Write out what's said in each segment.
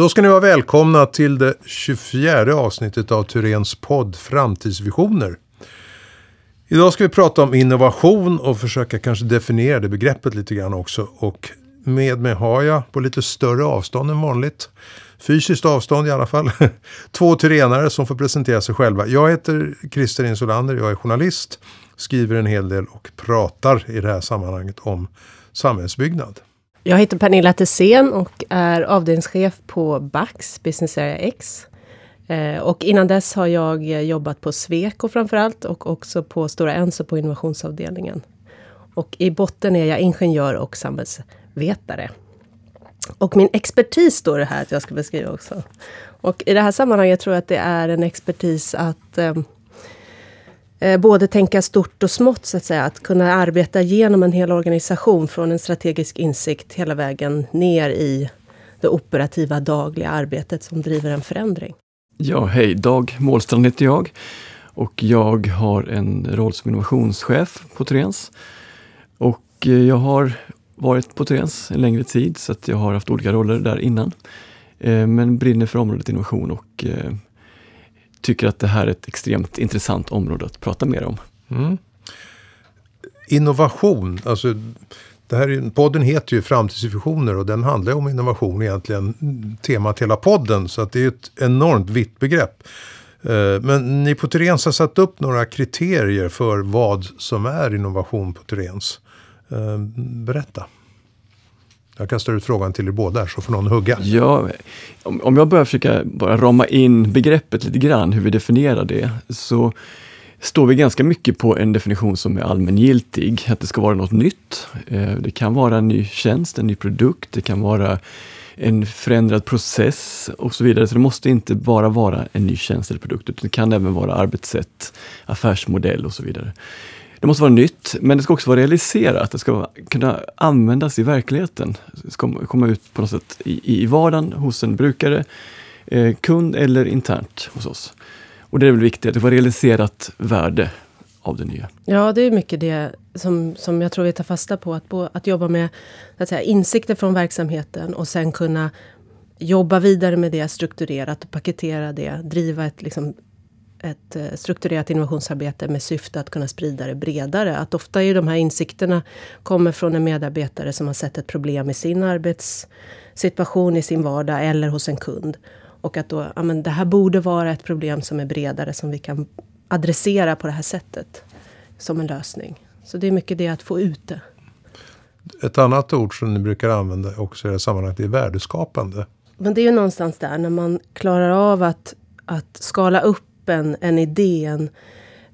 Då ska ni vara välkomna till det 24 avsnittet av Turens podd Framtidsvisioner. Idag ska vi prata om innovation och försöka kanske definiera det begreppet lite grann också. Och med mig har jag på lite större avstånd än vanligt, fysiskt avstånd i alla fall, två tyrenare som får presentera sig själva. Jag heter Christer Insulander, jag är journalist, skriver en hel del och pratar i det här sammanhanget om samhällsbyggnad. Jag heter Pernilla Tessén och är avdelningschef på Bax, Business Area X. Eh, och innan dess har jag jobbat på Sweco framförallt och också på Stora Enso på innovationsavdelningen. Och i botten är jag ingenjör och samhällsvetare. Och min expertis står det här att jag ska beskriva också. Och i det här sammanhanget tror jag att det är en expertis att eh, Eh, både tänka stort och smått, så att säga. Att kunna arbeta genom en hel organisation från en strategisk insikt hela vägen ner i det operativa dagliga arbetet som driver en förändring. Ja, hej, Dag Målstrand heter jag och jag har en roll som innovationschef på Trens. Och eh, jag har varit på Trens en längre tid så att jag har haft olika roller där innan. Eh, men brinner för området innovation och tycker att det här är ett extremt intressant område att prata mer om. Mm. Innovation, alltså det här, podden heter ju Framtidsvisioner och den handlar om innovation egentligen. Temat hela podden så att det är ett enormt vitt begrepp. Eh, men ni på Tyrens har satt upp några kriterier för vad som är innovation på Tyrens. Eh, berätta. Jag kastar ut frågan till er båda så får någon hugga. Ja, om jag börjar försöka bara rama in begreppet lite grann, hur vi definierar det, så står vi ganska mycket på en definition som är allmängiltig, att det ska vara något nytt. Eh, det kan vara en ny tjänst, en ny produkt, det kan vara en förändrad process och så vidare. Så det måste inte bara vara en ny tjänst eller produkt, utan det kan även vara arbetssätt, affärsmodell och så vidare. Det måste vara nytt, men det ska också vara realiserat. Det ska kunna användas i verkligheten. Det ska komma ut på något sätt i, i vardagen hos en brukare, eh, kund eller internt hos oss. Och det är väl viktigt, att det var realiserat värde av det nya. Ja, det är mycket det som, som jag tror vi tar fasta på. Att, på, att jobba med att säga, insikter från verksamheten och sen kunna jobba vidare med det strukturerat och paketera det. Driva ett, liksom, ett eh, strukturerat innovationsarbete med syfte att kunna sprida det bredare. Att ofta är de här insikterna kommer från en medarbetare som har sett ett problem i sin arbetssituation, i sin vardag eller hos en kund. Och att då, ja, men det här borde vara ett problem som är bredare, som vi kan adressera på det här sättet. Som en lösning. Så det är mycket det att få ut det. Ett annat ord som ni brukar använda också i det här sammanhanget är värdeskapande. Men det är ju någonstans där när man klarar av att, att skala upp en, en idé,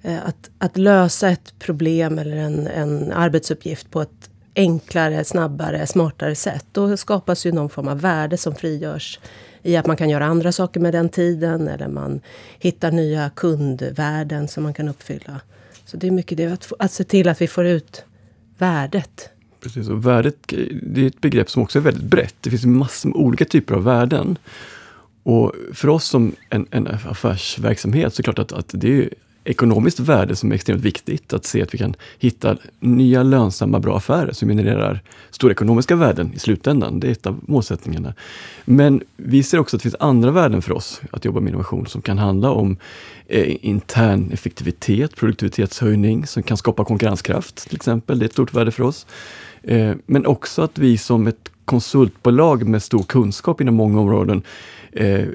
eh, att, att lösa ett problem eller en, en arbetsuppgift på ett enklare, snabbare, smartare sätt. Då skapas ju någon form av värde som frigörs i att man kan göra andra saker med den tiden eller man hittar nya kundvärden som man kan uppfylla. Så det är mycket det, att, att se till att vi får ut värdet. Precis, och värdet det är ett begrepp som också är väldigt brett. Det finns massor med olika typer av värden. Och för oss som en, en affärsverksamhet så är det klart att, att det är ekonomiskt värde som är extremt viktigt. Att se att vi kan hitta nya lönsamma, bra affärer som genererar stora ekonomiska värden i slutändan. Det är ett av målsättningarna. Men vi ser också att det finns andra värden för oss att jobba med innovation som kan handla om eh, intern effektivitet, produktivitetshöjning som kan skapa konkurrenskraft till exempel. Det är ett stort värde för oss. Eh, men också att vi som ett konsultbolag med stor kunskap inom många områden eh,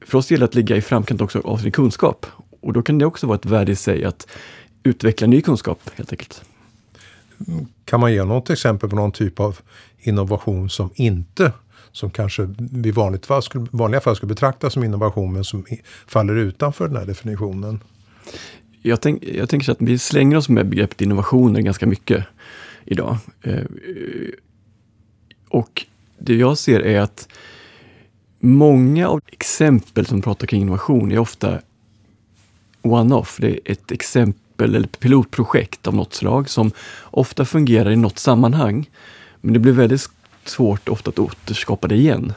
för oss gäller det att ligga i framkant också av sin kunskap och då kan det också vara ett värde i sig att utveckla ny kunskap helt enkelt. Kan man ge något exempel på någon typ av innovation som inte som kanske i vanligt fall skulle, vanliga fall skulle betraktas som innovation men som faller utanför den här definitionen? Jag, tänk, jag tänker så att vi slänger oss med begreppet innovationer ganska mycket idag. Eh, och det jag ser är att många av exempel som pratar kring innovation är ofta one-off. Det är ett exempel eller pilotprojekt av något slag som ofta fungerar i något sammanhang. Men det blir väldigt svårt ofta att återskapa det igen.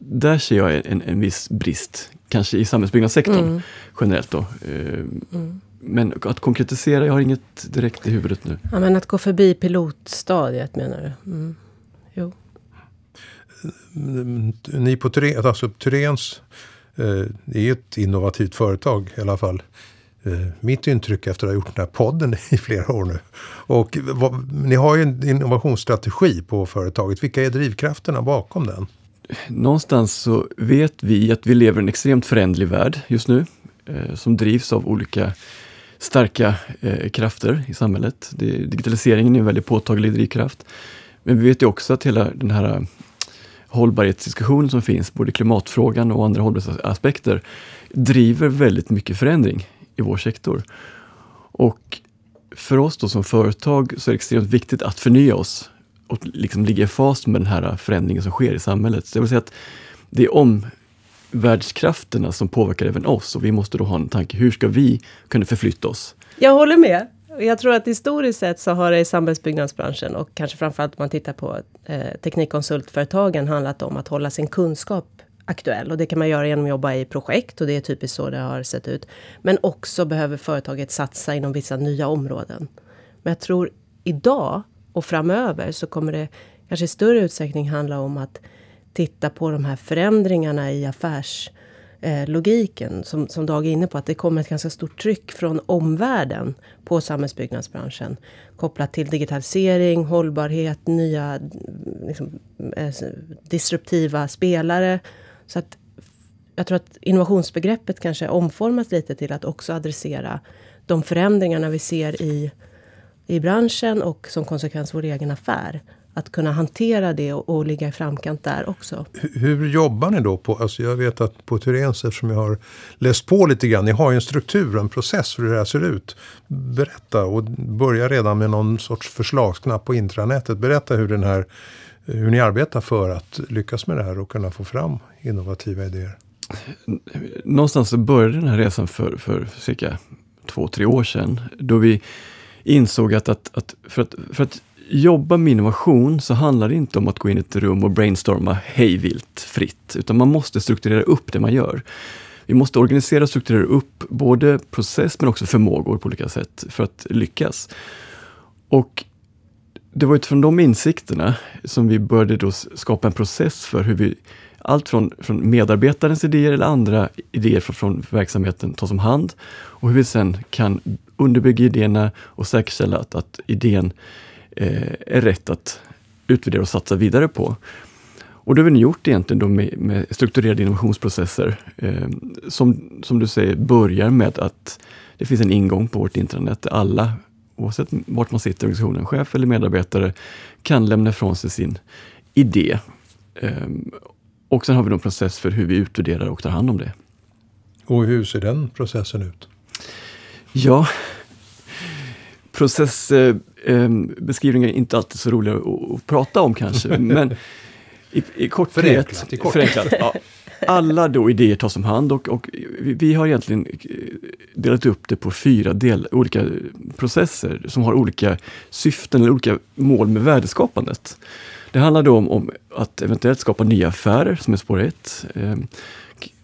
Där ser jag en, en viss brist, kanske i samhällsbyggnadssektorn mm. generellt. Då. Eh, mm. Men att konkretisera, jag har inget direkt i huvudet nu. Ja, men att gå förbi pilotstadiet menar du? Mm. Jo. Eh, ni på Tyren, alltså Tyrens eh, är ett innovativt företag i alla fall. Eh, mitt intryck efter att ha gjort den här podden i flera år nu. Och vad, ni har ju en innovationsstrategi på företaget. Vilka är drivkrafterna bakom den? Någonstans så vet vi att vi lever i en extremt förändlig värld just nu. Eh, som drivs av olika starka eh, krafter i samhället. Det, digitaliseringen är en väldigt påtaglig drivkraft. Men vi vet ju också att hela den här hållbarhetsdiskussionen som finns, både klimatfrågan och andra hållbarhetsaspekter, driver väldigt mycket förändring i vår sektor. Och för oss då som företag så är det extremt viktigt att förnya oss och liksom ligga i fas med den här förändringen som sker i samhället. Så jag vill säga att det är omvärldskrafterna som påverkar även oss och vi måste då ha en tanke, hur ska vi kunna förflytta oss? Jag håller med. Jag tror att historiskt sett så har det i samhällsbyggnadsbranschen och kanske framförallt om man tittar på eh, teknikkonsultföretagen handlat om att hålla sin kunskap aktuell. Och det kan man göra genom att jobba i projekt och det är typiskt så det har sett ut. Men också behöver företaget satsa inom vissa nya områden. Men jag tror idag och framöver så kommer det kanske i större utsträckning handla om att titta på de här förändringarna i affärs Eh, som, som Dag är inne på, att det kommer ett ganska stort tryck från omvärlden på samhällsbyggnadsbranschen. Kopplat till digitalisering, hållbarhet, nya liksom, eh, disruptiva spelare. Så att jag tror att innovationsbegreppet kanske omformas lite till att också adressera de förändringarna vi ser i, i branschen och som konsekvens vår egen affär. Att kunna hantera det och, och ligga i framkant där också. Hur, hur jobbar ni då? på, alltså Jag vet att på Tyrens, eftersom jag har läst på lite grann, ni har ju en struktur, en process för hur det här ser ut. Berätta och börja redan med någon sorts förslagsknapp på intranätet. Berätta hur den här hur ni arbetar för att lyckas med det här och kunna få fram innovativa idéer. Någonstans så började den här resan för, för cirka två, tre år sedan, då vi insåg att, att, att, för, att för att jobba med innovation så handlar det inte om att gå in i ett rum och brainstorma hejvilt fritt, utan man måste strukturera upp det man gör. Vi måste organisera och strukturera upp både process men också förmågor på olika sätt för att lyckas. Och det var utifrån de insikterna som vi började då skapa en process för hur vi allt från, från medarbetarens idéer eller andra idéer från, från verksamheten tas om hand och hur vi sen kan underbygga idéerna och säkerställa att, att idén eh, är rätt att utvärdera och satsa vidare på. Och det har vi gjort egentligen då med, med strukturerade innovationsprocesser eh, som, som du säger börjar med att det finns en ingång på vårt intranät där alla oavsett vart man sitter i organisationen, chef eller medarbetare, kan lämna ifrån sig sin idé. Ehm, och sen har vi en process för hur vi utvärderar och tar hand om det. Och hur ser den processen ut? Ja, processbeskrivningar eh, är inte alltid så roliga att, att prata om kanske, men i, i korthet... Förenklat. I kort. förenklat ja, alla då idéer tas om hand och, och vi, har egentligen delat upp det på fyra del, olika processer som har olika syften eller olika mål med värdeskapandet. Det handlar då om, om att eventuellt skapa nya affärer som är spår ett. Ehm,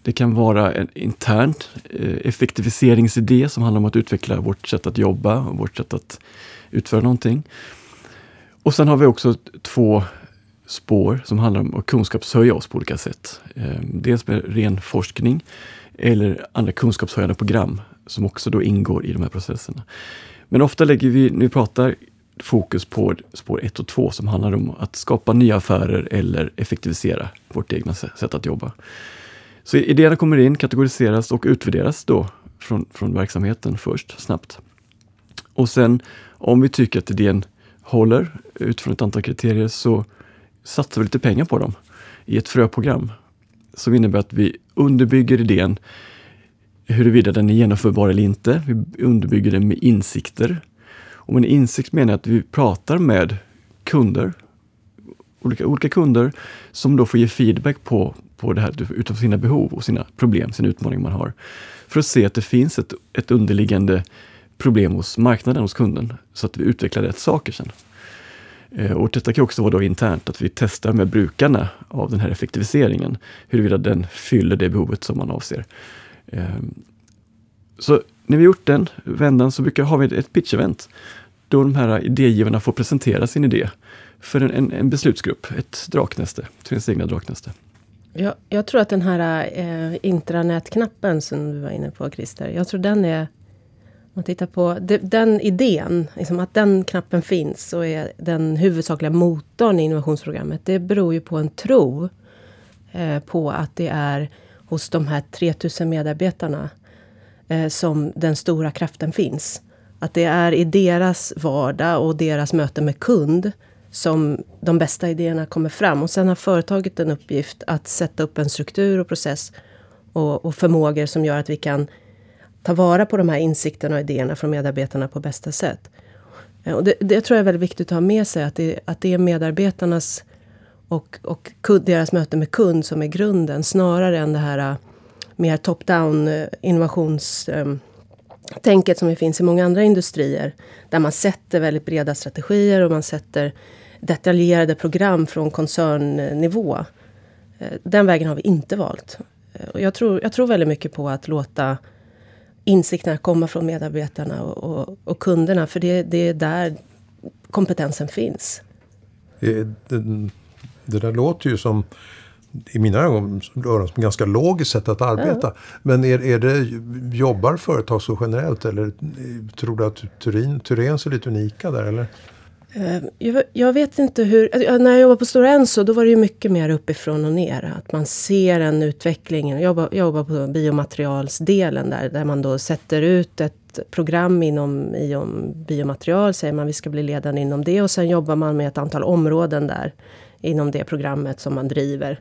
det kan vara en intern eh, effektiviseringsidé som handlar om att utveckla vårt sätt att jobba och vårt sätt att utföra någonting. Och sen har vi också två spår som handlar om att kunskapshöja oss på olika sätt. Ehm, dels med ren forskning eller andra kunskapshöjande program som också då ingår i de här processerna. Men ofta lägger vi, när vi pratar, fokus på spår 1 och 2 som handlar om att skapa nya affärer eller effektivisera vårt egna sätt att jobba. Så idéerna kommer in, kategoriseras och utvärderas då från, från verksamheten först, snabbt. Och sen om vi tycker att idén håller utifrån ett antal kriterier så satsar vi lite pengar på dem i ett fröprogram som innebär att vi underbygger idén huruvida den är genomförbar eller inte. Vi underbygger den med insikter. Och med insikt menar jag att vi pratar med kunder, olika, olika kunder, som då får ge feedback på, på det här utifrån sina behov och sina problem, sina utmaningar man har. För att se att det finns ett, ett underliggande problem hos marknaden, hos kunden, så att vi utvecklar rätt saker sen. Eh, och detta kan också vara då internt, att vi testar med brukarna av den här effektiviseringen, huruvida den fyller det behovet som man avser. Ehm, så när vi gjort den vändan så brukar, har vi ett pitch-event då de här idégivarna får presentera sin idé för en, en, en beslutsgrupp, ett draknäste, Therens egna draknäste. Jag, jag, tror att den här eh, intranätknappen som du var inne på Christer, jag tror den är man tittar på den idén, liksom att den knappen finns och är den huvudsakliga motorn i innovationsprogrammet. Det beror ju på en tro eh, på att det är hos de här 3000 medarbetarna eh, som den stora kraften finns. Att det är i deras vardag och deras möte med kund som de bästa idéerna kommer fram. Och sen har företaget en uppgift att sätta upp en struktur och process och, och förmågor som gör att vi kan ta vara på de här insikterna och idéerna från medarbetarna på bästa sätt. Eh, och det, det tror jag är väldigt viktigt att ha med sig, att det, att det är medarbetarnas och, och deras möte med kund som är grunden, snarare än det här eh, mer top-down eh, innovationstänket som finns i många andra industrier. Där man sätter väldigt breda strategier och man sätter detaljerade program från koncernnivå. Den vägen har vi inte valt. Och jag, tror, jag tror väldigt mycket på att låta insikterna komma från medarbetarna och, och, och kunderna. För det, det, är där kompetensen finns. Det, det, det där låter ju som i mina ögon som ett ganska logiskt sätt att arbeta. Ja. Men är, är det, jobbar företag så generellt eller tror du att Turin, Turen är lite unika där eller? Eh, jag, jag, vet inte hur... Eh, när jag jobbade på Stora Enso då var det ju mycket mer uppifrån och ner. Att man ser en utveckling. Jag jobbar, jag jobbar på biomaterialsdelen där. Där man då sätter ut ett program inom, inom biomaterial. Säger man vi ska bli ledande inom det. Och sen jobbar man med ett antal områden där. Inom det programmet som man driver.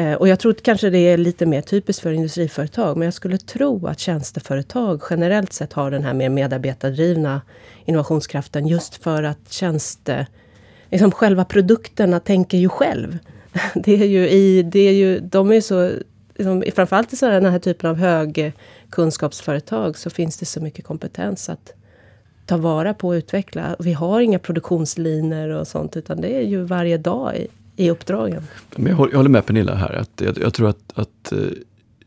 Eh, och jag tror att kanske det är lite mer typiskt för industriföretag. Men jag skulle tro att tjänsteföretag generellt sett har den här mer medarbetardrivna innovationskraften. Just för att tjänste... Liksom själva produkterna tänker ju själv. Det är ju i... Det är ju, de är så... Liksom, framförallt i den här typen av högkunskapsföretag så finns det så mycket kompetens att ta vara på och utveckla. Vi har inga produktionslinjer och sånt utan det är ju varje dag i, i uppdragen. Men jag, håller, med Pernilla här. Att jag, jag tror att, att eh,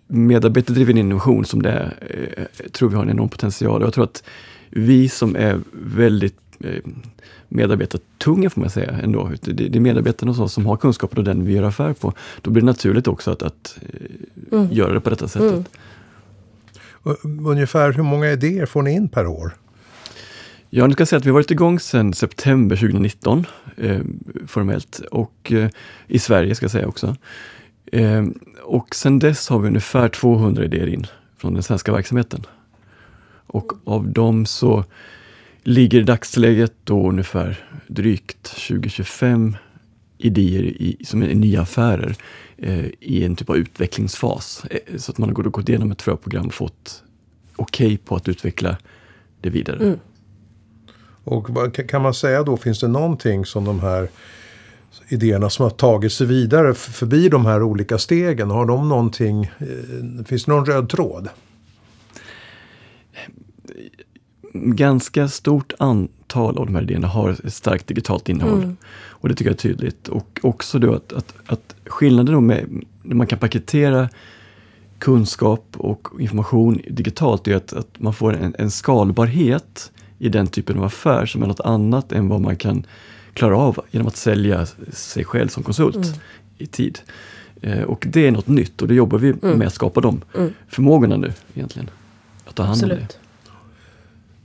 medarbetardriven innovation som det är, eh, tror vi har en enorm potential. Jag tror att vi som är väldigt eh, medarbetartunga får man säga ändå. Det, är medarbetarna hos oss som har kunskapen och den vi gör affär på. Då blir det naturligt också att, att mm. göra det på detta sättet. Mm. Ungefär hur många idéer får ni in per år? Ja, nu ska jag säga att vi har varit igång sedan september 2019 eh, formellt och eh, i Sverige ska jag säga också. Eh, och sedan dess har vi ungefär 200 idéer in från den svenska verksamheten. Och av dem så ligger i dagsläget då ungefär drygt 20-25 idéer i, som är nya affärer eh, i en typ av utvecklingsfas. Eh, så att man har gått igenom ett fröprogram och fått okej okay på att utveckla det vidare. Mm. Och kan man säga då, finns det någonting som de här idéerna som har tagit sig vidare förbi de här olika stegen, har de någonting, eh, finns det någon röd tråd? Ganska stort antal av de här idéerna har ett starkt digitalt innehåll. Mm. Och det tycker jag är tydligt. Och också då att, att, att skillnaden med när man kan paketera kunskap och information digitalt är att, att man får en, en skalbarhet i den typen av affär som är något annat än vad man kan klara av genom att sälja sig själv som konsult mm. i tid. Eh, och det är något nytt och det jobbar vi mm. med att skapa de mm. förmågorna nu egentligen. Att ta hand Absolut. om det.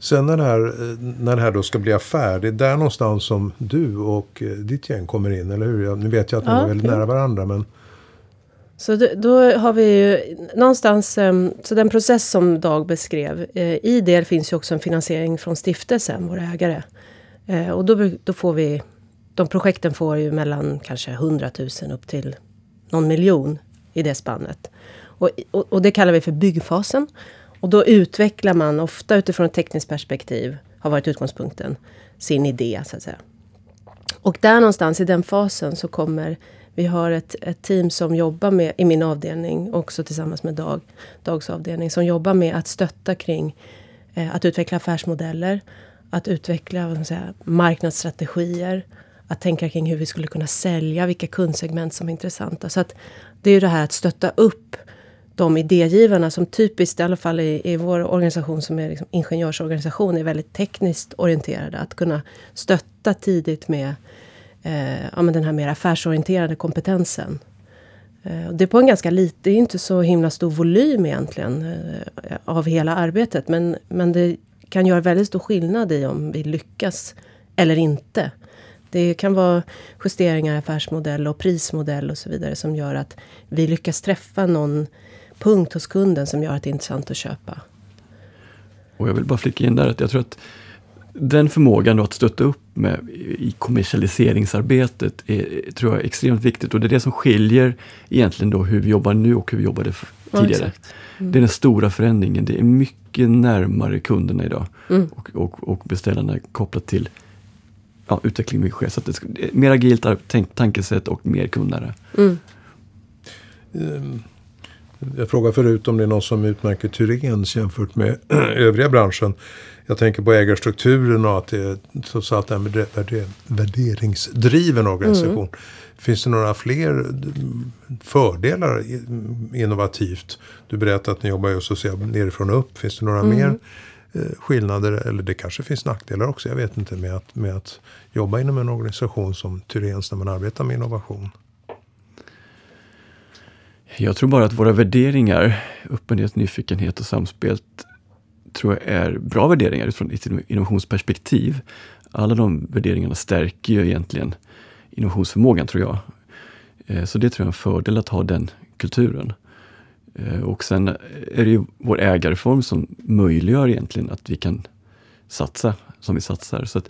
Sen när det, här, när det här då ska bli affär, det är där någonstans som du och eh, ditt gäng kommer in, eller hur? Nu vet jag att ni ja, är väldigt okay. nära varandra, men... Så då, då, har vi ju någonstans, ehm, så den process som Dag beskrev, eh, i det finns ju också en finansiering från stiftelsen, våra ägare. Eh, och då, då får vi, de projekten får ju mellan kanske 100 000 upp till någon miljon i det spannet. Och, och, och, det kallar vi för byggfasen. Och då utvecklar man ofta utifrån ett tekniskt perspektiv, har varit utgångspunkten, sin idé så att säga. Och där någonstans i den fasen så kommer vi har ett, ett team som jobbar med, i min avdelning, också tillsammans med Dag, Dags avdelning, som jobbar med att stötta kring eh, att utveckla affärsmodeller, att utveckla vad säga, marknadsstrategier, att tänka kring hur vi skulle kunna sälja, vilka kundsegment som är intressanta. Så att det är ju det här att stötta upp de idégivarna som typiskt, i alla fall i, i vår organisation som är liksom ingenjörsorganisation, är väldigt tekniskt orienterade. Att kunna stötta tidigt med eh, ja, men den här mer affärsorienterade kompetensen. Eh, det är på en ganska lite, det är inte så himla stor volym egentligen eh, av hela arbetet. Men, men det kan göra väldigt stor skillnad i om vi lyckas eller inte. Det kan vara justeringar i affärsmodell och prismodell och så vidare som gör att vi lyckas träffa någon punkt hos kunden som gör att det är intressant att köpa. Och jag vill bara flika in där att jag tror att den förmågan då att stötta upp med i kommersialiseringsarbetet är, tror jag är extremt viktigt och det är det som skiljer egentligen då hur vi jobbar nu och hur vi jobbade tidigare. Ja, mm. Det är den stora förändringen. Det är mycket närmare kunderna idag mm. och, och, och beställarna kopplat till ja, utveckling vi sker. Så det är mer agilt tänk, tankesätt och mer kundnära. Mm. Jag frågade förut om det är något som utmärker Tyrens jämfört med övriga branschen. Jag tänker på ägarstrukturen och att det är trots allt en värderingsdriven organisation. Mm. Finns det några fler fördelar innovativt? Du berättade att ni jobbar just och ser nerifrån och upp. Finns det några mm. mer eh, skillnader? Eller det kanske finns nackdelar också, jag vet inte, med att, med att jobba inom en organisation som Tyrens när man arbetar med innovation? Jag tror bara att våra värderingar, öppenhet, nyfikenhet och samspel, tror jag är bra värderingar utifrån ett innovationsperspektiv. Alla de värderingarna stärker ju egentligen innovationsförmågan, tror jag. Eh, så det tror jag är en fördel att ha den kulturen. Eh, och sen är det ju vår ägarform som möjliggör egentligen att vi kan satsa som vi satsar. Så att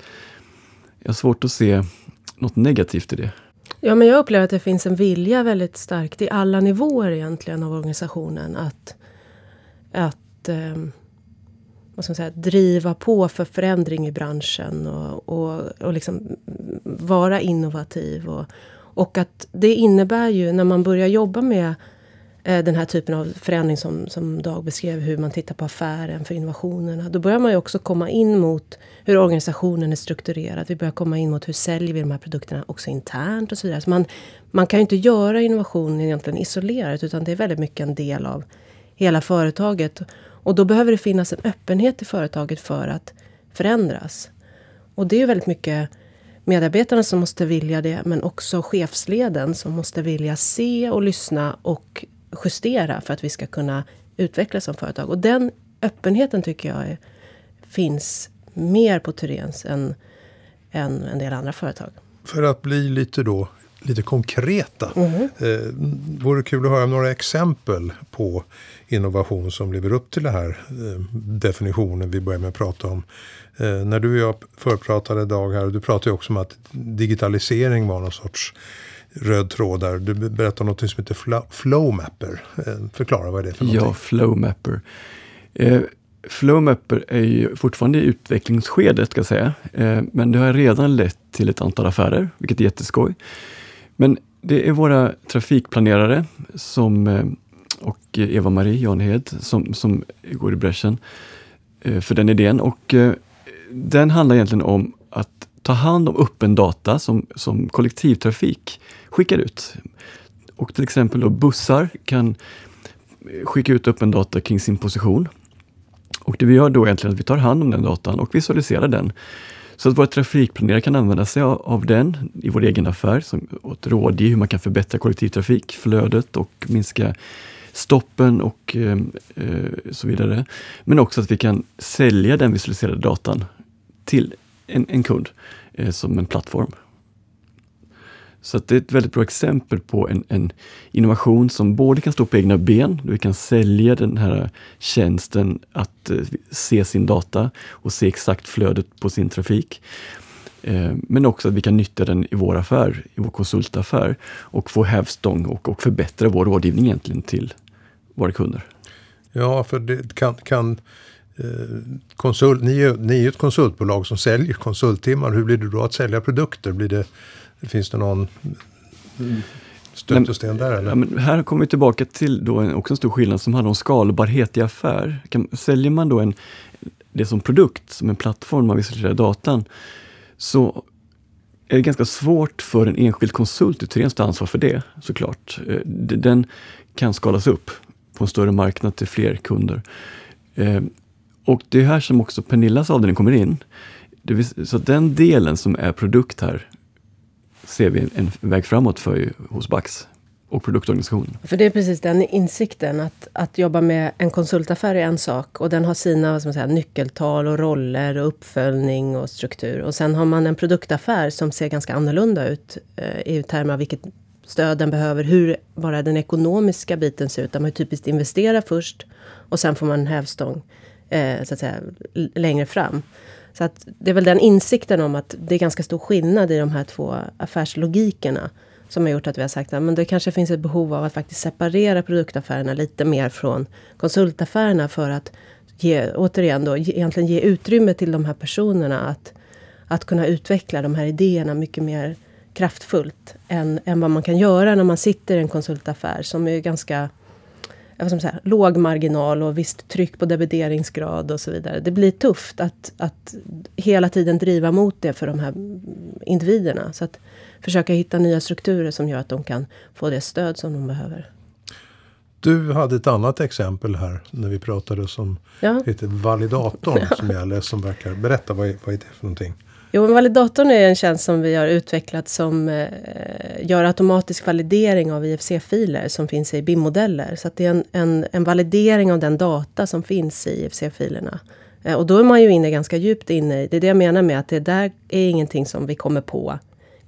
jag har svårt att se något negativt i det. Ja, men jag upplever att det finns en vilja väldigt starkt i alla nivåer egentligen av organisationen att, att eh, vad ska man säga, driva på för förändring i branschen och, och, och liksom vara innovativ. Och, och att det innebär ju när man börjar jobba med Eh, den här typen av förändring som, som Dag beskrev, hur man tittar på affären för innovationerna. Då börjar man ju också komma in mot hur organisationen är strukturerad. Vi börjar komma in mot hur säljer vi de här produkterna också internt och så vidare. Så man, man kan ju inte göra innovation egentligen isolerat utan det är väldigt mycket en del av hela företaget. Och då behöver det finnas en öppenhet i företaget för att förändras. Och det är ju väldigt mycket medarbetarna som måste vilja det, men också chefsleden som måste vilja se och lyssna och justera för att vi ska kunna utvecklas som företag. Och den öppenheten tycker jag är, finns mer på Tyrens än, än en del andra företag. För att bli lite då lite konkreta. Mm. Eh, vore kul att höra några exempel på innovation som lever upp till den här eh, definitionen vi börjar med att prata om. Eh, när du och jag förpratade idag här, du pratade också om att digitalisering var någon sorts röd tråd där. Du berättade något som heter Flowmapper. Eh, förklara vad är det för någonting? Ja, Flowmapper. Eh, Flowmapper är ju fortfarande i utvecklingsskedet, ska jag säga. Eh, men det har redan lett till ett antal affärer, vilket är jätteskoj. Men det är våra trafikplanerare som, eh, och Eva-Marie Janhed som, som går i bräschen eh, för den idén. Och den handlar egentligen om att ta hand om öppen data som, som kollektivtrafik skickar ut. Och till exempel då bussar kan skicka ut öppen data kring sin position. Och det vi gör då är egentligen att vi tar hand om den datan och visualiserar den så att våra trafikplanerare kan använda sig av, av den i vår egen affär, som åt i hur man kan förbättra kollektivtrafikflödet och minska stoppen och ehm, eh, så vidare. Men också att vi kan sälja den visualiserade datan till en, en kund eh, som en plattform. Så det är ett väldigt bra exempel på en, en, innovation som både kan stå på egna ben, du vi kan sälja den här tjänsten att eh, se sin data och se exakt flödet på sin trafik. Eh, men också att vi kan nyttja den i vår affär, i vår konsultaffär och få hävstång och, och förbättra vår rådgivning egentligen till våra kunder. Ja, för det kan, kan Eh, konsult, ni, är, ni är ett konsultbolag som säljer konsulttimmar. Hur blir det då att sälja produkter? Blir det Finns det någon stötesten där? Eller? Ja, men här kommer vi tillbaka till då en, också en stor skillnad som handlar om skalbarhet i affär. Kan, säljer man då en, det som produkt, som en plattform, man visualiserar datan, så är det ganska svårt för en enskild konsult att ta ansvar för det såklart. Eh, den kan skalas upp på en större marknad till fler kunder. Eh, och det är här som också Pernillas avdelning kommer in. så den delen som är produkt här ser vi en väg framåt för hos Bax och produktorganisationen. För det är precis den insikten att, att jobba med en konsultaffär är en sak och den har sina vad ska man säga, nyckeltal och roller och uppföljning och struktur. Och sen har man en produktaffär som ser ganska annorlunda ut eh, i termer av vilket stöd den behöver, hur bara den ekonomiska biten ser ut. Där man typiskt investerar först och sen får man en hävstång eh, så att säga, längre fram. Så att det är väl den insikten om att det är ganska stor skillnad i de här två affärslogikerna som har gjort att vi har sagt att det kanske finns ett behov av att faktiskt separera produktaffärerna lite mer från konsultaffärerna för att ge, återigen då, egentligen ge utrymme till de här personerna att, att kunna utveckla de här idéerna mycket mer kraftfullt än, än vad man kan göra när man sitter i en konsultaffär som är ganska ska säga, låg marginal och visst tryck på debiteringsgrad och så vidare. Det blir tufft att, att hela tiden driva mot det för de här individerna. Så att försöka hitta nya strukturer som gör att de kan få det stöd som de behöver. Du hade ett annat exempel här när vi pratade som ja. heter Validatorn som jag läst som verkar. Berätta, vad är, vad är det för någonting? Jo, validatorn är en tjänst som vi har utvecklat som eh, gör automatisk validering av IFC-filer som finns i BIM-modeller. Så det är en, en, en, validering av den data som finns i IFC-filerna. Eh, och då är man ju inne ganska djupt inne i, det är det jag menar med att det där är ingenting som vi kommer på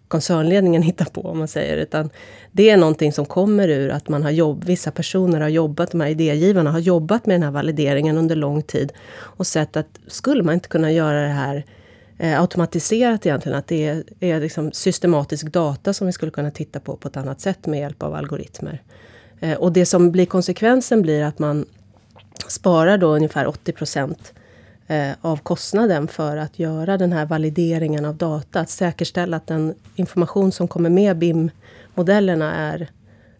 koncernledningen hittar på, om man säger. Utan det är någonting som kommer ur att man har jobb, vissa personer har jobbat, de här idégivarna har jobbat med den här valideringen under lång tid. Och sett att skulle man inte kunna göra det här eh, automatiserat egentligen, att det är, är liksom systematisk data som vi skulle kunna titta på på ett annat sätt med hjälp av algoritmer. Eh, och det som blir konsekvensen blir att man sparar då ungefär 80 procent eh, av kostnaden för att göra den här valideringen av data. Att säkerställa att den information som kommer med BIM-modellerna är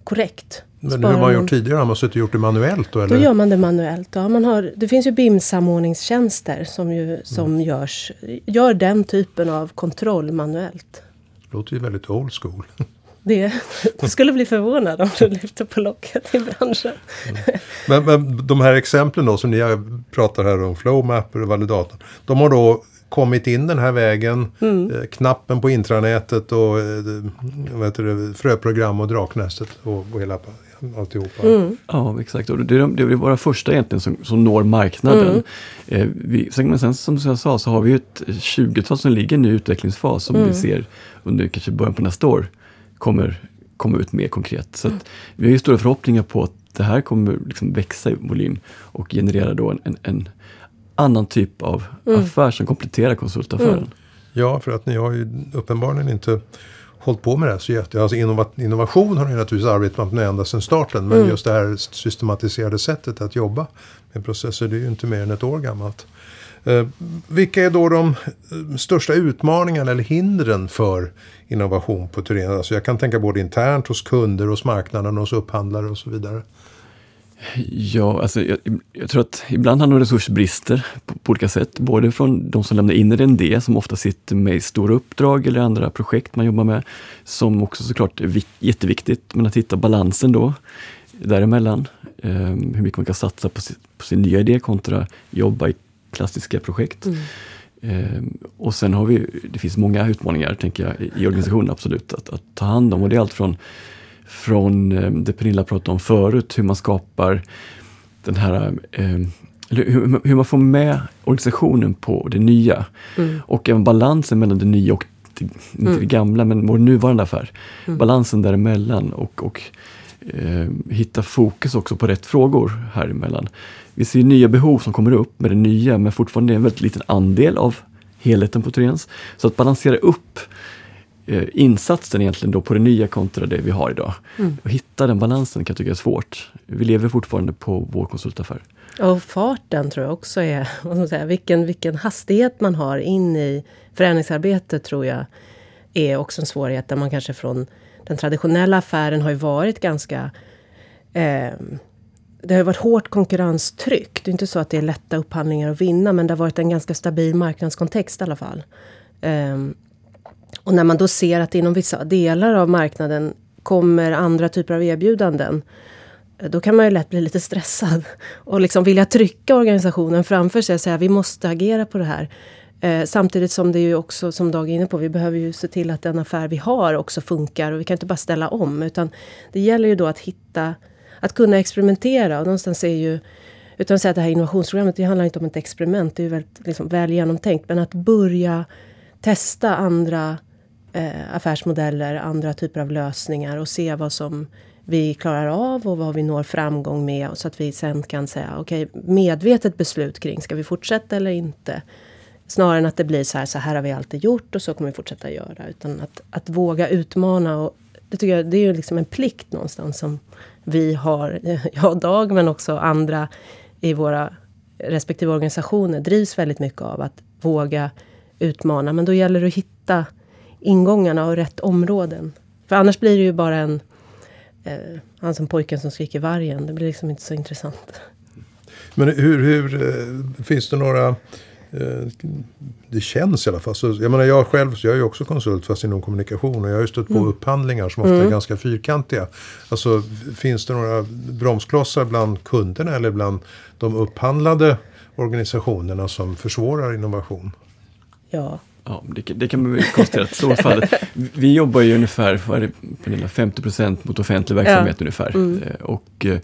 korrekt. Men hur har man gjort tidigare? Har man suttit och gjort det manuellt? Då, eller? då gör man det manuellt. Ja, man har, det finns ju BIM-samordningstjänster som, ju, som mm. görs, gör den typen av kontroll manuellt. Det låter ju väldigt old school. Det, du skulle bli förvånad om du lyfter på locket i branschen. Mm. Men, men, de här exemplen då som ni pratar här om, Flowmapper och validatorn. De har då kommit in den här vägen. Mm. Eh, knappen på intranätet och eh, vad heter det, fröprogram och draknästet och, och hela alltihopa. Mm. Ja, exakt. Och det, är, det är våra första egentligen som, som når marknaden. Mm. Eh, vi, sen, men sen som jag sa så har vi ett 20-tal som ligger nu i utvecklingsfas som mm. vi ser under kanske början på nästa år kommer komma ut mer konkret. Så mm. vi har stora förhoppningar på att det här kommer liksom växa i volym och generera då en, en, en annan typ av mm. affär som kompletterar konsultaffären. Mm. Ja, för att ni har ju uppenbarligen inte hållit på med det här så jätte... Alltså innovation har ni naturligtvis arbetat med ända sedan starten. Men mm. just det här systematiserade sättet att jobba med processer, det är ju inte mer än ett år gammalt. Eh, vilka är då de eh, största utmaningarna eller hindren för innovation på Turin? Alltså jag kan tänka både internt hos kunder, hos marknaden, hos upphandlare och så vidare. Ja, alltså jag, jag, tror att ibland handlar det om resursbrister på, på, olika sätt. Både från de som lämnar in en idé, som ofta sitter med i stora uppdrag eller andra projekt man jobbar med, som också såklart är jätteviktigt, men att hitta balansen då däremellan. Eh, hur mycket man kan satsa på, sin, på sin nya idé kontra jobba i klassiska projekt. Mm. Eh, och sen har vi, det finns många utmaningar tänker jag i organisationen absolut att, att ta hand om och det är allt från från eh, det Pernilla pratade om förut, hur man skapar den här eh, hur, hur, man får med organisationen på det nya. Mm. Och även balansen mellan det nya och det, inte mm. det gamla, men vår nuvarande affär. Mm. Balansen däremellan och, och eh, hitta fokus också på rätt frågor här emellan. Vi ser nya behov som kommer upp med det nya, men fortfarande är en väldigt liten andel av helheten på Turens. Så att balansera upp insatsen egentligen då på det nya kontra det vi har idag. Mm. Och hitta den balansen kan jag tycka är svårt. Vi lever fortfarande på vår konsultaffär. Och farten tror jag också är, vad man säga, vilken, vilken hastighet man har in i förändringsarbetet tror jag är också en svårighet där man kanske från den traditionella affären har ju varit ganska eh, det har varit hårt konkurrenstryck. Det är inte så att det är lätta upphandlingar att vinna, men det har varit en ganska stabil marknadskontext i alla fall. Um, och när man då ser att inom vissa delar av marknaden kommer andra typer av erbjudanden. Eh, då kan man ju lätt bli lite stressad och liksom vilja trycka organisationen framför sig och säga vi måste agera på det här. Eh, samtidigt som det ju också, som Dag är inne på, vi behöver ju se till att den affär vi har också funkar. Och vi kan inte bara ställa om. Utan det gäller ju då att hitta, att kunna experimentera. Och någonstans är ju, utan att säga att det här innovationsprogrammet, det handlar inte om ett experiment. Det är ju väldigt liksom, väl genomtänkt. Men att börja testa andra eh, affärsmodeller, andra typer av lösningar och se vad som vi klarar av och vad vi når framgång med. Så att vi sen kan säga, okej, okay, medvetet beslut kring, ska vi fortsätta eller inte? Snarare än att det blir så här, så här har vi alltid gjort och så kommer vi fortsätta göra. Utan att, att våga utmana. Och det tycker jag det är ju liksom en plikt någonstans som vi har, jag och Dag men också andra i våra respektive organisationer drivs väldigt mycket av att våga utmana. Men då gäller det att hitta ingångarna och rätt områden. För annars blir det ju bara en... Eh, han som pojken som skriker vargen. Det blir liksom inte så intressant. Men hur, hur eh, finns det några... Eh, det känns i alla fall. Så, jag menar jag själv, jag är ju också konsult fast inom kommunikation. Och jag har ju stött på mm. upphandlingar som ofta mm. är ganska fyrkantiga. Alltså finns det några bromsklossar bland kunderna eller bland de upphandlade organisationerna som försvårar innovation? Ja, Ja, det, det kan man konstatera att så fallet. Vi jobbar ju ungefär för, på 50 procent mot offentlig verksamhet ja. ungefär. Mm. Eh, och eh,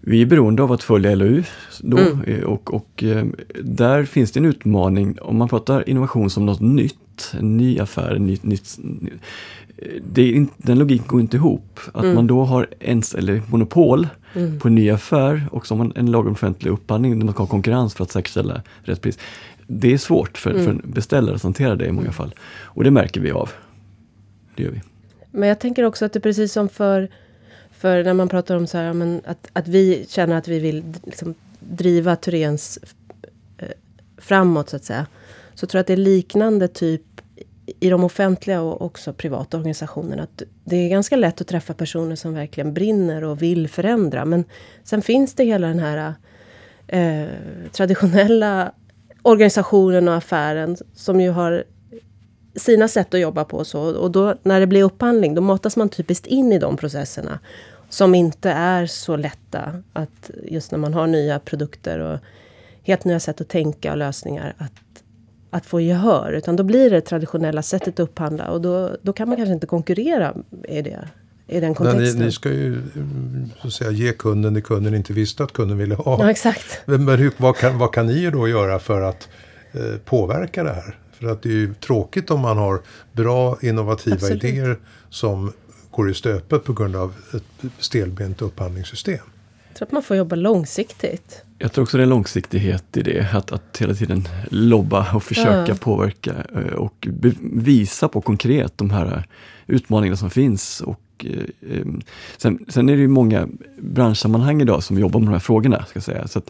vi är beroende av att följa LOU. Då, mm. Eh, och, och där finns det en utmaning om man pratar innovation som något nytt, en ny affär, en ny, nytt, det är den logiken går inte ihop. Att mm. man då har ens, eller monopol mm. på en ny affär och så har man en lag om offentlig upphandling där man ska ha konkurrens för att säkerställa rätt pris det är svårt för, mm. för en beställare att hantera det i många fall. Och det märker vi av. Det gör vi. Men jag tänker också att det är precis som för, för när man pratar om så här, men att, att vi känner att vi vill liksom driva Turens eh, framåt så att säga. Så tror jag att det är liknande typ i de offentliga och också privata organisationerna. Att det är ganska lätt att träffa personer som verkligen brinner och vill förändra. Men sen finns det hela den här eh, traditionella organisationen och affären som ju har sina sätt att jobba på. Så, och då när det blir upphandling då matas man typiskt in i de processerna. Som inte är så lätta att just när man har nya produkter och helt nya sätt att tänka och lösningar att, att få gehör. Utan då blir det traditionella sättet att upphandla och då, då kan man kanske inte konkurrera i det i den kontexten. Ni, ni, ska ju så att säga, ge kunden det kunden inte visste att kunden ville ha. Ja, exakt. Men hur, vad, kan, vad kan ni då göra för att eh, påverka det här? För att det är ju tråkigt om man har bra innovativa Absolut. idéer som går i stöpet på grund av ett stelbent upphandlingssystem. Jag tror att man får jobba långsiktigt. Jag tror också det är långsiktighet i det, att, att hela tiden lobba och försöka ja. påverka eh, och visa på konkret de här utmaningarna som finns och Eh, ehm, sen, sen, är det ju många branschsammanhang idag som jobbar med de här frågorna. Ska säga. Så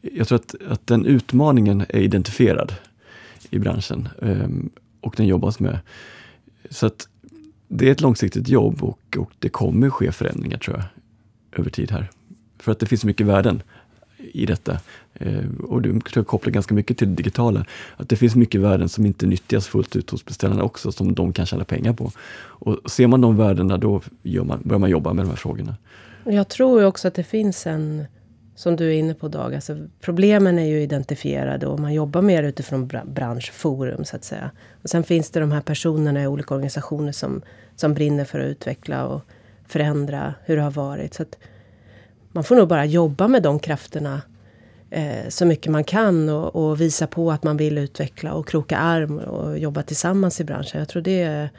jag tror att, att den utmaningen är identifierad i branschen ehm, och den jobbas med. Så att det är ett långsiktigt jobb och, och det kommer ske förändringar tror jag, över tid här. För att det finns mycket värden i detta. Eh, och det tror jag kopplar ganska mycket till det digitala. Att det finns mycket värden som inte nyttjas fullt ut hos beställarna också, som de kan tjäna pengar på. Och ser man de värdena, då man, börjar man jobba med de här frågorna. Jag tror också att det finns en, som du är inne på Dag, alltså problemen är ju identifierade och man jobbar mer utifrån branschforum så att säga. Och sen finns det de här personerna i olika organisationer som, som brinner för att utveckla och förändra hur det har varit. Så att man får nog bara jobba med de krafterna eh, så mycket man kan och, och, visa på att man vill utveckla och kroka arm och jobba tillsammans i branschen. Jag tror det är,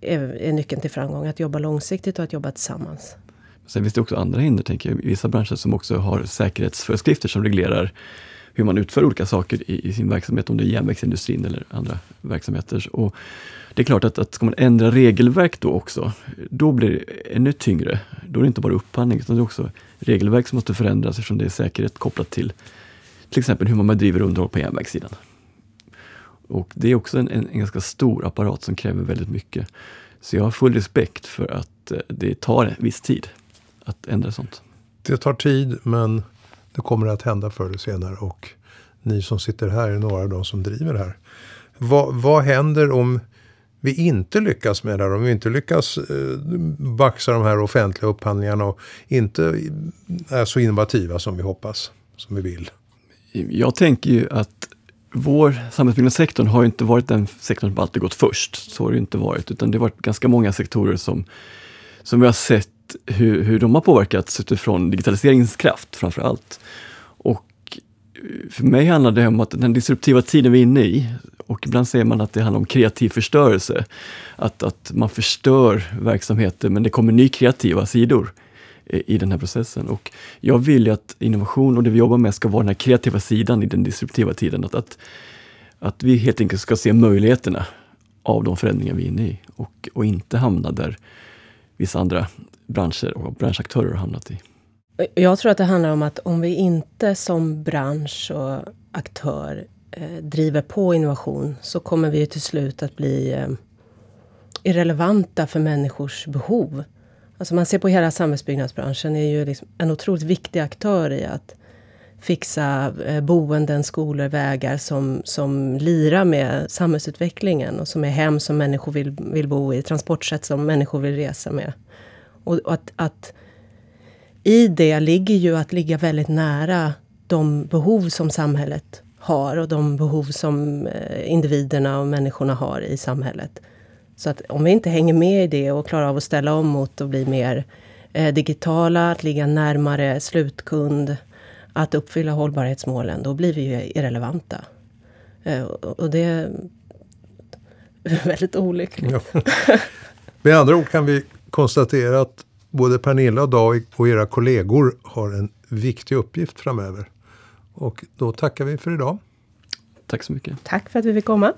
är, är nyckeln till framgång. Att jobba långsiktigt och att jobba tillsammans. Sen finns det också andra hinder, tänker jag, i vissa branscher som också har säkerhetsföreskrifter som reglerar hur man utför olika saker i, i sin verksamhet, om det är järnvägsindustrin eller andra verksamheter. Och det är klart att, att ska man ändra regelverk då också, då blir det ännu tyngre. Då är det inte bara upphandling, utan det är också regelverk som måste förändras eftersom det är säkerhet kopplat till till exempel hur man bedriver underhåll på järnvägssidan. Och det är också en, en, en, ganska stor apparat som kräver väldigt mycket. Så jag har full respekt för att eh, det tar en viss tid att ändra sånt. Det tar tid, men det kommer att hända förr eller senare. Och ni som sitter här är några av de som driver det här. Vad, vad händer om vi inte lyckas med det här, om vi inte lyckas eh, baxa de här offentliga upphandlingarna och inte är så innovativa som vi hoppas, som vi vill? Jag tänker ju att vår samhällsbyggnadssektorn har ju inte varit den sektorn som alltid gått först. Så har det inte varit, utan det har varit ganska många sektorer som, som vi har sett hur, hur de har påverkats utifrån digitaliseringens kraft framför allt. Och eh, för mig handlar det om att den disruptiva tiden vi är inne i, och ibland säger man att det handlar om kreativ förstörelse. Att, att man förstör verksamheter men det kommer nya kreativa sidor eh, i den här processen. Och jag vill ju att innovation och det vi jobbar med ska vara den här kreativa sidan i den disruptiva tiden. Att, att, att vi helt enkelt ska se möjligheterna av de förändringar vi är inne i och, och inte hamna där vissa andra branscher och branschaktörer har hamnat i. Jag tror att det handlar om att om vi inte som bransch och aktör eh, driver på innovation så kommer vi till slut att bli eh, irrelevanta för människors behov. Alltså man ser på hela samhällsbyggnadsbranschen är ju liksom en otroligt viktig aktör i att fixa eh, boenden, skolor, vägar som, som lirar med samhällsutvecklingen och som är hem som människor vill, vill bo i, transportsätt som människor vill resa med. Och, och att, att i det ligger ju att ligga väldigt nära de behov som samhället har och de behov som eh, individerna och människorna har i samhället. Så att om vi inte hänger med i det och klarar av att ställa om mot att bli mer eh, digitala, att ligga närmare slutkund, att uppfylla hållbarhetsmålen, då blir vi ju irrelevanta. Eh, och det är väldigt olyckligt. Ja. Med andra ord kan vi konstatera att både Pernilla och Dag och era kollegor har en viktig uppgift framöver. Och då tackar vi för idag. Tack så mycket. Tack för att vi fick komma.